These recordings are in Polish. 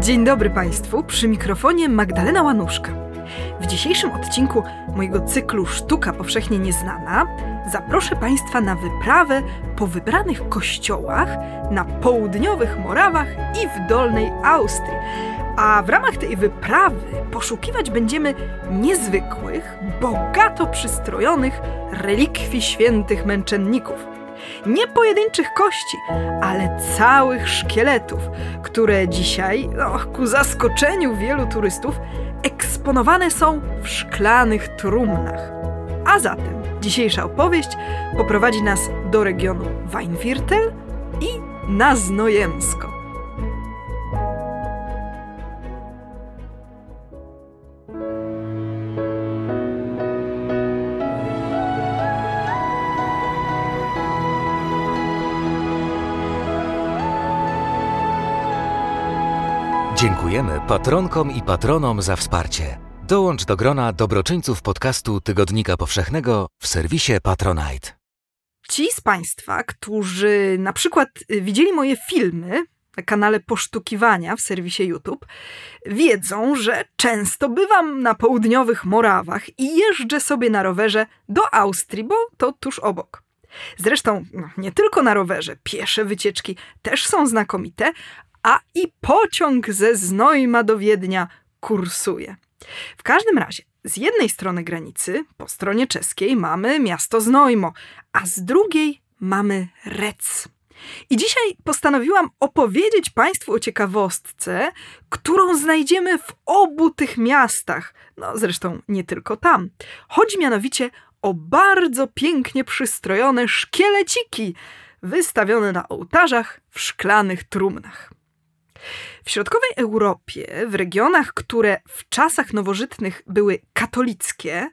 Dzień dobry Państwu, przy mikrofonie Magdalena Łanuszka. W dzisiejszym odcinku mojego cyklu Sztuka Powszechnie Nieznana zaproszę Państwa na wyprawę po wybranych kościołach na południowych Morawach i w Dolnej Austrii. A w ramach tej wyprawy poszukiwać będziemy niezwykłych, bogato przystrojonych relikwii świętych męczenników. Nie pojedynczych kości, ale całych szkieletów, które dzisiaj, no, ku zaskoczeniu wielu turystów, eksponowane są w szklanych trumnach. A zatem dzisiejsza opowieść poprowadzi nas do regionu Weinviertel i na Znojemsko. Dziękujemy patronkom i patronom za wsparcie. Dołącz do grona dobroczyńców podcastu Tygodnika Powszechnego w serwisie Patronite. Ci z Państwa, którzy na przykład widzieli moje filmy na kanale Posztukiwania w serwisie YouTube, wiedzą, że często bywam na południowych Morawach i jeżdżę sobie na rowerze do Austrii, bo to tuż obok. Zresztą no, nie tylko na rowerze, piesze wycieczki też są znakomite, a i pociąg ze Znojma do Wiednia kursuje. W każdym razie, z jednej strony granicy, po stronie czeskiej, mamy miasto Znojmo, a z drugiej mamy Rec. I dzisiaj postanowiłam opowiedzieć Państwu o ciekawostce, którą znajdziemy w obu tych miastach. No zresztą nie tylko tam. Chodzi mianowicie o bardzo pięknie przystrojone szkieleciki, wystawione na ołtarzach w szklanych trumnach. W środkowej Europie, w regionach, które w czasach nowożytnych były katolickie,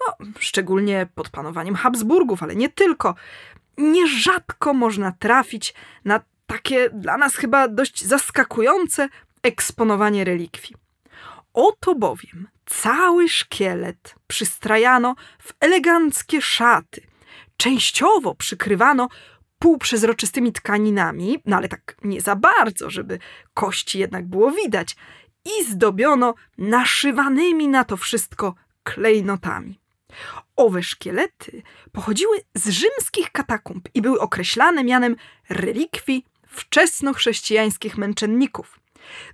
no, szczególnie pod panowaniem Habsburgów, ale nie tylko, nierzadko można trafić na takie dla nas chyba dość zaskakujące eksponowanie relikwii. Oto bowiem cały szkielet przystrajano w eleganckie szaty. Częściowo przykrywano półprzezroczystymi tkaninami, no ale tak nie za bardzo, żeby kości jednak było widać, i zdobiono naszywanymi na to wszystko klejnotami. Owe szkielety pochodziły z rzymskich katakumb i były określane mianem relikwii wczesnochrześcijańskich męczenników.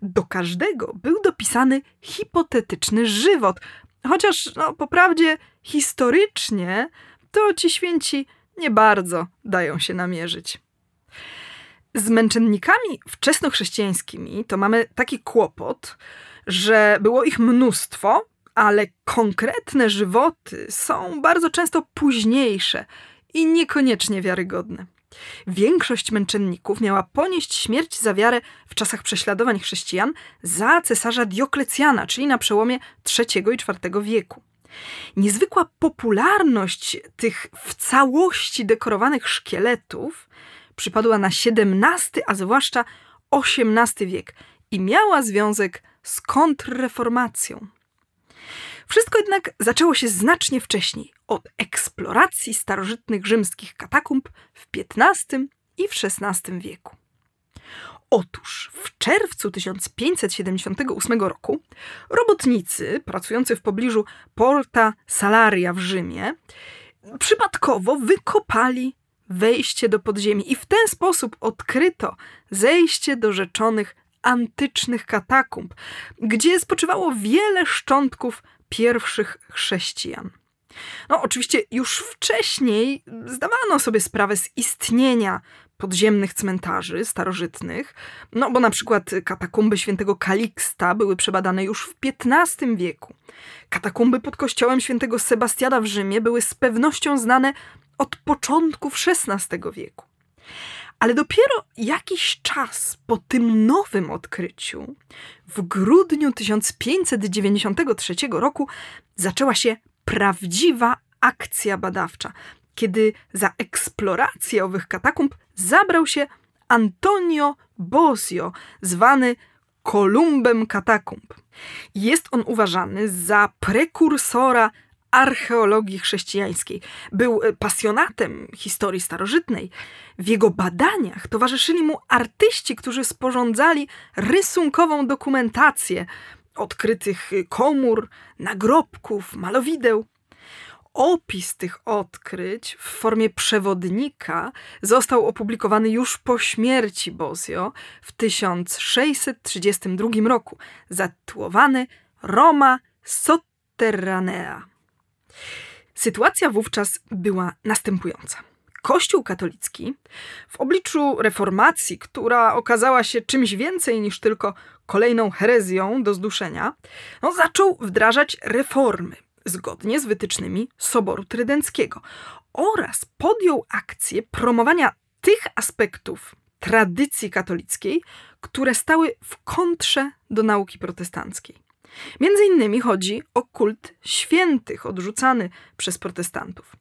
Do każdego był dopisany hipotetyczny żywot, chociaż no, po prawdzie historycznie to ci święci nie bardzo dają się namierzyć. Z męczennikami wczesnochrześcijańskimi to mamy taki kłopot, że było ich mnóstwo, ale konkretne żywoty są bardzo często późniejsze i niekoniecznie wiarygodne. Większość męczenników miała ponieść śmierć za wiarę w czasach prześladowań chrześcijan za cesarza Dioklecjana, czyli na przełomie III i IV wieku. Niezwykła popularność tych w całości dekorowanych szkieletów przypadła na XVII, a zwłaszcza XVIII wiek i miała związek z kontrreformacją. Wszystko jednak zaczęło się znacznie wcześniej, od eksploracji starożytnych rzymskich katakumb w XV i w XVI wieku. Otóż w czerwcu 1578 roku robotnicy pracujący w pobliżu Porta Salaria w Rzymie przypadkowo wykopali wejście do podziemi i w ten sposób odkryto zejście do rzeczonych antycznych katakumb, gdzie spoczywało wiele szczątków pierwszych chrześcijan. No, oczywiście już wcześniej zdawano sobie sprawę z istnienia podziemnych cmentarzy starożytnych, no bo na przykład katakumby świętego Kaliksta były przebadane już w XV wieku. Katakumby pod kościołem świętego Sebastiana w Rzymie były z pewnością znane od początków XVI wieku. Ale dopiero jakiś czas po tym nowym odkryciu, w grudniu 1593 roku, zaczęła się prawdziwa akcja badawcza, kiedy za eksplorację owych katakumb zabrał się Antonio Bosio, zwany Kolumbem katakumb. Jest on uważany za prekursora archeologii chrześcijańskiej. Był e, pasjonatem historii starożytnej. W jego badaniach towarzyszyli mu artyści, którzy sporządzali rysunkową dokumentację odkrytych komór, nagrobków, malowideł. Opis tych odkryć w formie przewodnika został opublikowany już po śmierci Bosio w 1632 roku, zatytułowany Roma Sotterranea. Sytuacja wówczas była następująca. Kościół katolicki w obliczu reformacji, która okazała się czymś więcej niż tylko kolejną herezją do zduszenia, no, zaczął wdrażać reformy zgodnie z wytycznymi Soboru Trydenckiego oraz podjął akcję promowania tych aspektów tradycji katolickiej, które stały w kontrze do nauki protestanckiej. Między innymi chodzi o kult świętych odrzucany przez protestantów.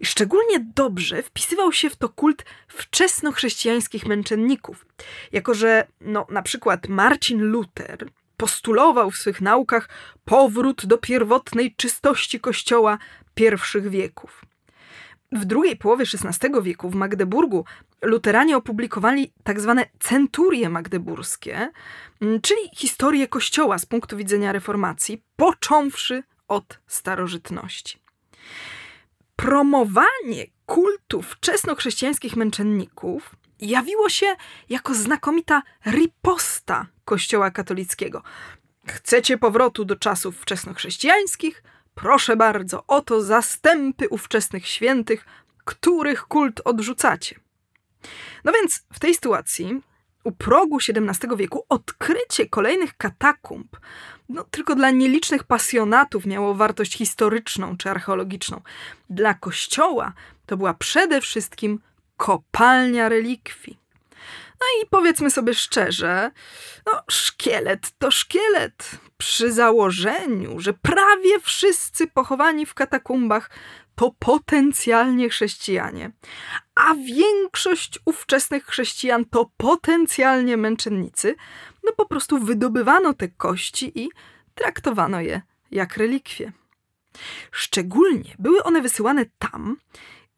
I szczególnie dobrze wpisywał się w to kult wczesnochrześcijańskich męczenników, jako że no, na przykład Marcin Luther postulował w swych naukach powrót do pierwotnej czystości kościoła pierwszych wieków. W drugiej połowie XVI wieku w Magdeburgu luteranie opublikowali tak zwane centurie magdeburskie, mm, czyli historię kościoła z punktu widzenia reformacji, począwszy od starożytności. Promowanie kultu wczesnochrześcijańskich męczenników jawiło się jako znakomita riposta Kościoła katolickiego. Chcecie powrotu do czasów wczesnochrześcijańskich? Proszę bardzo, oto zastępy ówczesnych świętych, których kult odrzucacie. No więc w tej sytuacji, u progu XVII wieku, odkrycie kolejnych katakumb no, tylko dla nielicznych pasjonatów miało wartość historyczną czy archeologiczną. Dla Kościoła to była przede wszystkim kopalnia relikwii. No i powiedzmy sobie szczerze, no szkielet to szkielet. Przy założeniu, że prawie wszyscy pochowani w katakumbach to potencjalnie chrześcijanie, a większość ówczesnych chrześcijan to potencjalnie męczennicy, no po prostu wydobywano te kości i traktowano je jak relikwie. Szczególnie były one wysyłane tam,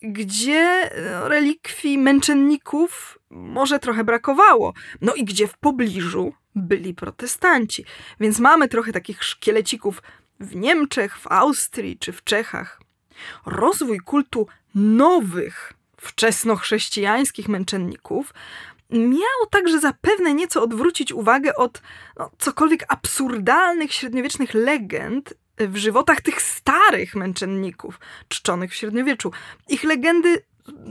gdzie no, relikwii męczenników może trochę brakowało, no i gdzie w pobliżu byli protestanci. Więc mamy trochę takich szkielecików w Niemczech, w Austrii czy w Czechach. Rozwój kultu nowych, wczesnochrześcijańskich męczenników miał także zapewne nieco odwrócić uwagę od no, cokolwiek absurdalnych średniowiecznych legend w żywotach tych starych męczenników czczonych w średniowieczu. Ich legendy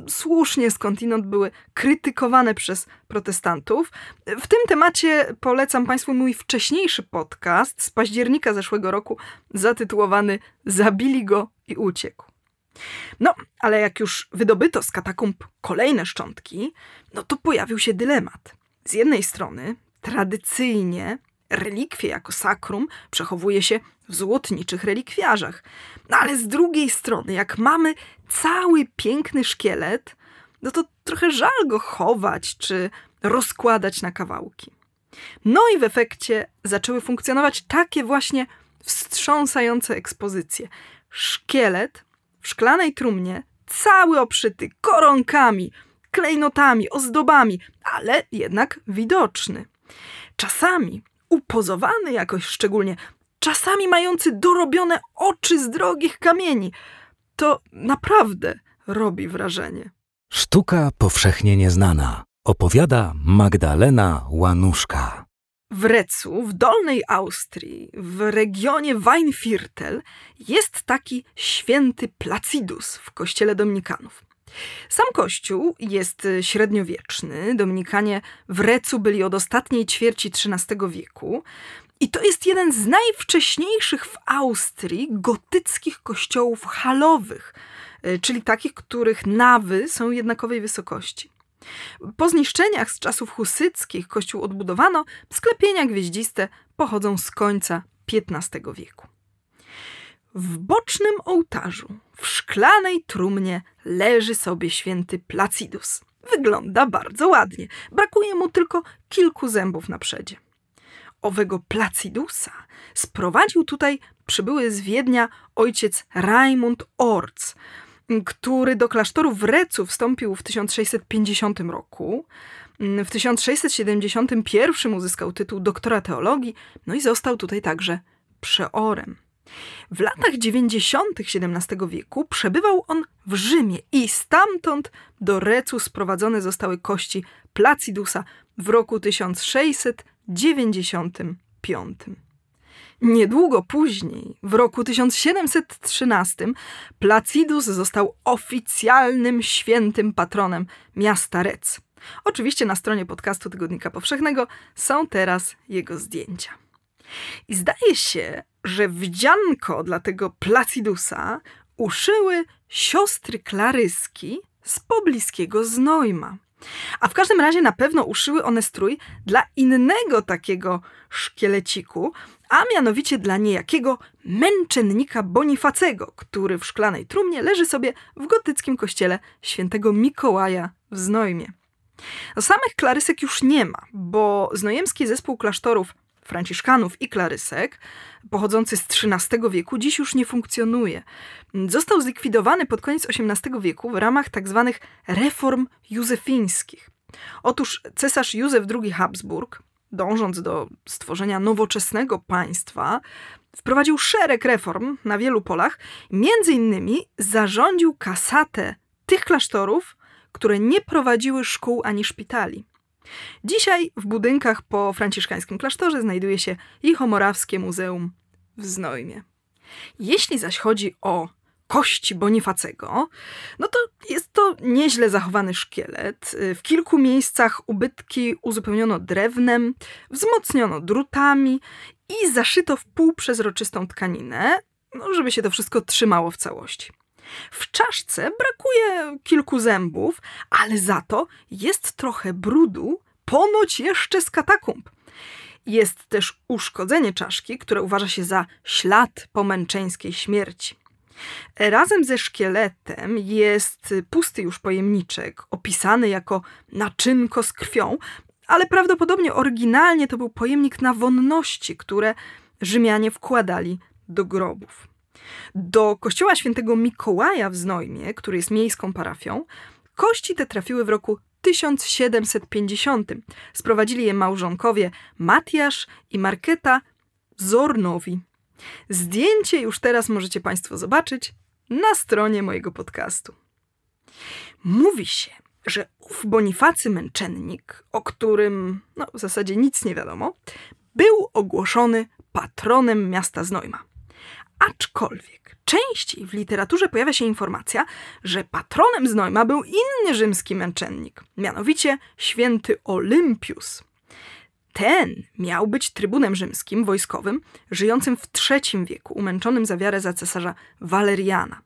słusznie skądinąd były krytykowane przez protestantów. W tym temacie polecam Państwu mój wcześniejszy podcast z października zeszłego roku zatytułowany Zabili go i uciekł. No, ale jak już wydobyto z katakumb kolejne szczątki, no to pojawił się dylemat. Z jednej strony, tradycyjnie relikwie jako sakrum przechowuje się w złotniczych relikwiarzach. No ale z drugiej strony, jak mamy cały piękny szkielet, no to trochę żal go chować czy rozkładać na kawałki. No i w efekcie zaczęły funkcjonować takie właśnie wstrząsające ekspozycje. Szkielet w szklanej trumnie, cały obszyty koronkami, klejnotami, ozdobami, ale jednak widoczny. Czasami upozowany jakoś szczególnie, czasami mający dorobione oczy z drogich kamieni. To naprawdę robi wrażenie. Sztuka powszechnie nieznana. Opowiada Magdalena Łanuszka. W Recu, w Dolnej Austrii, w regionie Weinviertel jest taki święty Placidus w kościele dominikanów. Sam kościół jest średniowieczny. Dominikanie w Recu byli od ostatniej ćwierci XIII wieku. I to jest jeden z najwcześniejszych w Austrii gotyckich kościołów halowych, e, czyli takich, których nawy są jednakowej wysokości. Po zniszczeniach z czasów husyckich kościół odbudowano, sklepienia gwieździste pochodzą z końca XV wieku. W bocznym ołtarzu, w szklanej trumnie, leży sobie święty Placidus. Wygląda bardzo ładnie, brakuje mu tylko kilku zębów na przedzie. owego Placidusa sprowadził tutaj przybyły z Wiednia ojciec Raimund Orc, który do klasztoru w Recu wstąpił w 1650 roku. W 1671 uzyskał tytuł doktora teologii, no i został tutaj także przeorem. W latach 90. XVII wieku przebywał on w Rzymie i stamtąd do Recu sprowadzone zostały kości Placidusa w roku 1695. Niedługo później, w roku 1713, Placidus został oficjalnym świętym patronem miasta Rec. Oczywiście na stronie podcastu Tygodnika Powszechnego są teraz jego zdjęcia. I zdaje się, że wdzianko dla tego Placidusa uszyły siostry Klaryski z pobliskiego Znojma. A w każdym razie na pewno uszyły one strój dla innego takiego szkieleciku, a mianowicie dla niejakiego męczennika Bonifacego, który w szklanej trumnie leży sobie w gotyckim kościele świętego Mikołaja w Znojmie. No, samych klarysek już nie ma, bo znojemski zespół klasztorów franciszkanów i klarysek, pochodzący z XIII wieku, dziś już nie funkcjonuje. Został zlikwidowany pod koniec XVIII wieku w ramach tzw. Tak reform józefińskich. Otóż cesarz Józef II Habsburg, dążąc do stworzenia nowoczesnego państwa, wprowadził szereg reform na wielu polach, między innymi zarządził kasatę tych klasztorów, które nie prowadziły szkół ani szpitali. Dzisiaj w budynkach po franciszkańskim klasztorze znajduje się Jihomorawskie Muzeum w Znojmie. Jeśli zaś chodzi o kości Bonifacego, no to jest to nieźle zachowany szkielet. W kilku miejscach ubytki uzupełniono drewnem, wzmocniono drutami i zaszyto w półprzezroczystą tkaninę, no, żeby się to wszystko trzymało w całości. W czaszce brakuje kilku zębów, ale za to jest trochę brudu, ponoć jeszcze z katakumb. Jest też uszkodzenie czaszki, które uważa się za ślad po męczeńskiej śmierci. Razem ze szkieletem jest pusty już pojemniczek, opisany jako naczynko z krwią, ale prawdopodobnie oryginalnie to był pojemnik na wonności, które Rzymianie wkładali do grobów. Do kościoła świętego Mikołaja w Znojmie, który jest miejską parafią, kości te trafiły w roku 1750. Sprowadzili je małżonkowie Matiasz i Marketa Zornowi. Zdjęcie już teraz możecie Państwo zobaczyć na stronie mojego podcastu. Mówi się, że ów Bonifacy Męczennik, o którym no, w zasadzie nic nie wiadomo, był ogłoszony patronem miasta Znojma. Aczkolwiek częściej w literaturze pojawia się informacja, że patronem Znojma był inny rzymski męczennik, mianowicie święty Olympius. Ten miał być trybunem rzymskim, wojskowym, żyjącym w III wieku, umęczonym za wiarę za cesarza Waleriana.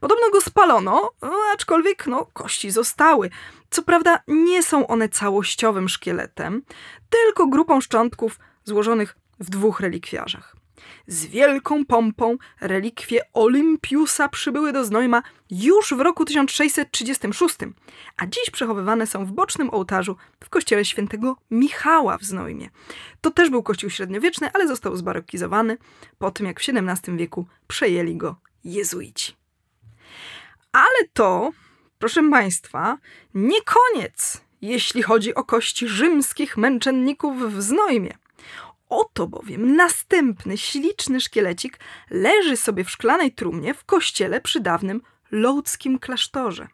Podobno go spalono, aczkolwiek no, kości zostały. Co prawda nie są one całościowym szkieletem, tylko grupą szczątków złożonych w dwóch relikwiarzach. Z wielką pompą relikwie Olympiusa przybyły do Znojma już w roku 1636, a dziś przechowywane są w bocznym ołtarzu w kościele świętego Michała w Znojmie. To też był kościół średniowieczny, ale został zbarokizowany po tym, jak w XVII wieku przejęli go jezuici. Ale to, proszę Państwa, nie koniec, jeśli chodzi o kości rzymskich męczenników w Znojmie. Oto bowiem następny śliczny szkielecik leży sobie w szklanej trumnie w kościele przy dawnym lodzkim klasztorze.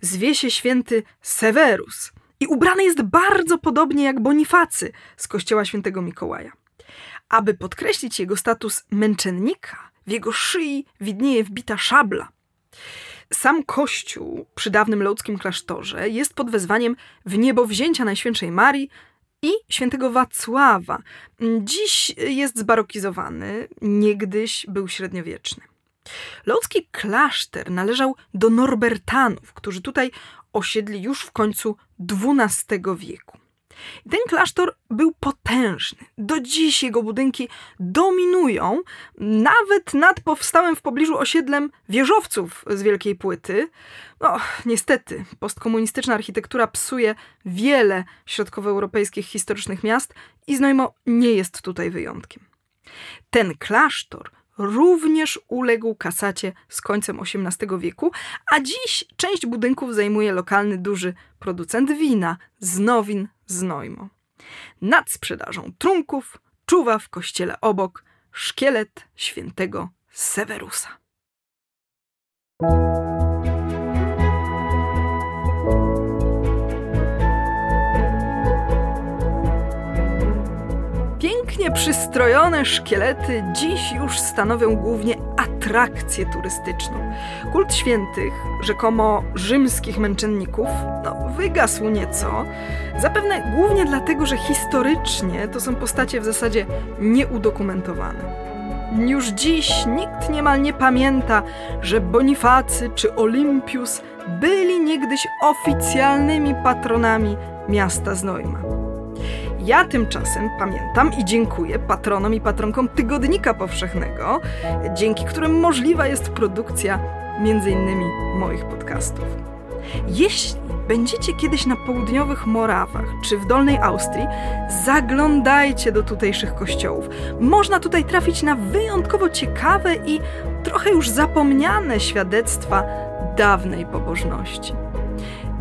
Zwie się święty Severus i ubrany jest bardzo podobnie jak Bonifacy z kościoła świętego Mikołaja. Aby podkreślić jego status męczennika, w jego szyi widnieje wbita szabla. Sam kościół przy dawnym lodzkim klasztorze jest pod wezwaniem w niebo wzięcia Najświętszej Marii i świętego Wacława. Dziś jest zbarokizowany, niegdyś był średniowieczny. Lodzki klasztor należał do Norbertanów, którzy tutaj osiedli już w końcu XII wieku. Ten klasztor był potężny. Do dziś jego budynki dominują nawet nad powstałym w pobliżu osiedlem wieżowców z Wielkiej Płyty. No, niestety, postkomunistyczna architektura psuje wiele środkowoeuropejskich historycznych miast i Znojmo nie jest tutaj wyjątkiem. Ten klasztor również uległ kasacie z końcem XVIII wieku, a dziś część budynków zajmuje lokalny duży producent wina Znowin Znojmo. Nad sprzedażą trunków czuwa w kościele obok szkielet świętego Sewerusa. Pięknie przystrojone szkielety dziś już stanowią głównie atrakcję turystyczną. Kult świętych, rzekomo rzymskich męczenników, no, wygasł nieco. Zapewne głównie dlatego, że historycznie to są postacie w zasadzie nieudokumentowane. Już dziś nikt niemal nie pamięta, że Bonifacy czy Olympius byli niegdyś oficjalnymi patronami miasta Znojma. Ja tymczasem pamiętam i dziękuję patronom i patronkom Tygodnika Powszechnego, dzięki którym możliwa jest produkcja m.in. moich podcastów. Jeśli będziecie kiedyś na południowych Morawach czy w Dolnej Austrii, zaglądajcie do tutejszych kościołów. Można tutaj trafić na wyjątkowo ciekawe i trochę już zapomniane świadectwa dawnej pobożności.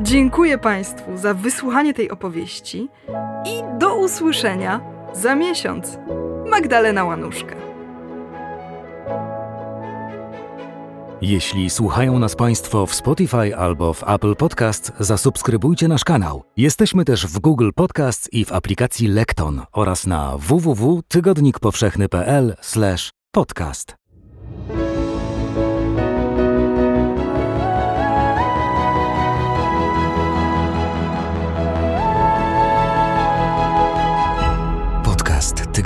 Dziękuję Państwu za wysłuchanie tej opowieści i do usłyszenia za miesiąc. Magdalena Łanuszka. Jeśli słuchają nas Państwo w Spotify albo w Apple Podcast, zasubskrybujcie nasz kanał. Jesteśmy też w Google Podcast i w aplikacji Lekton oraz na www.tygodnikpowszechny.pl/podcast.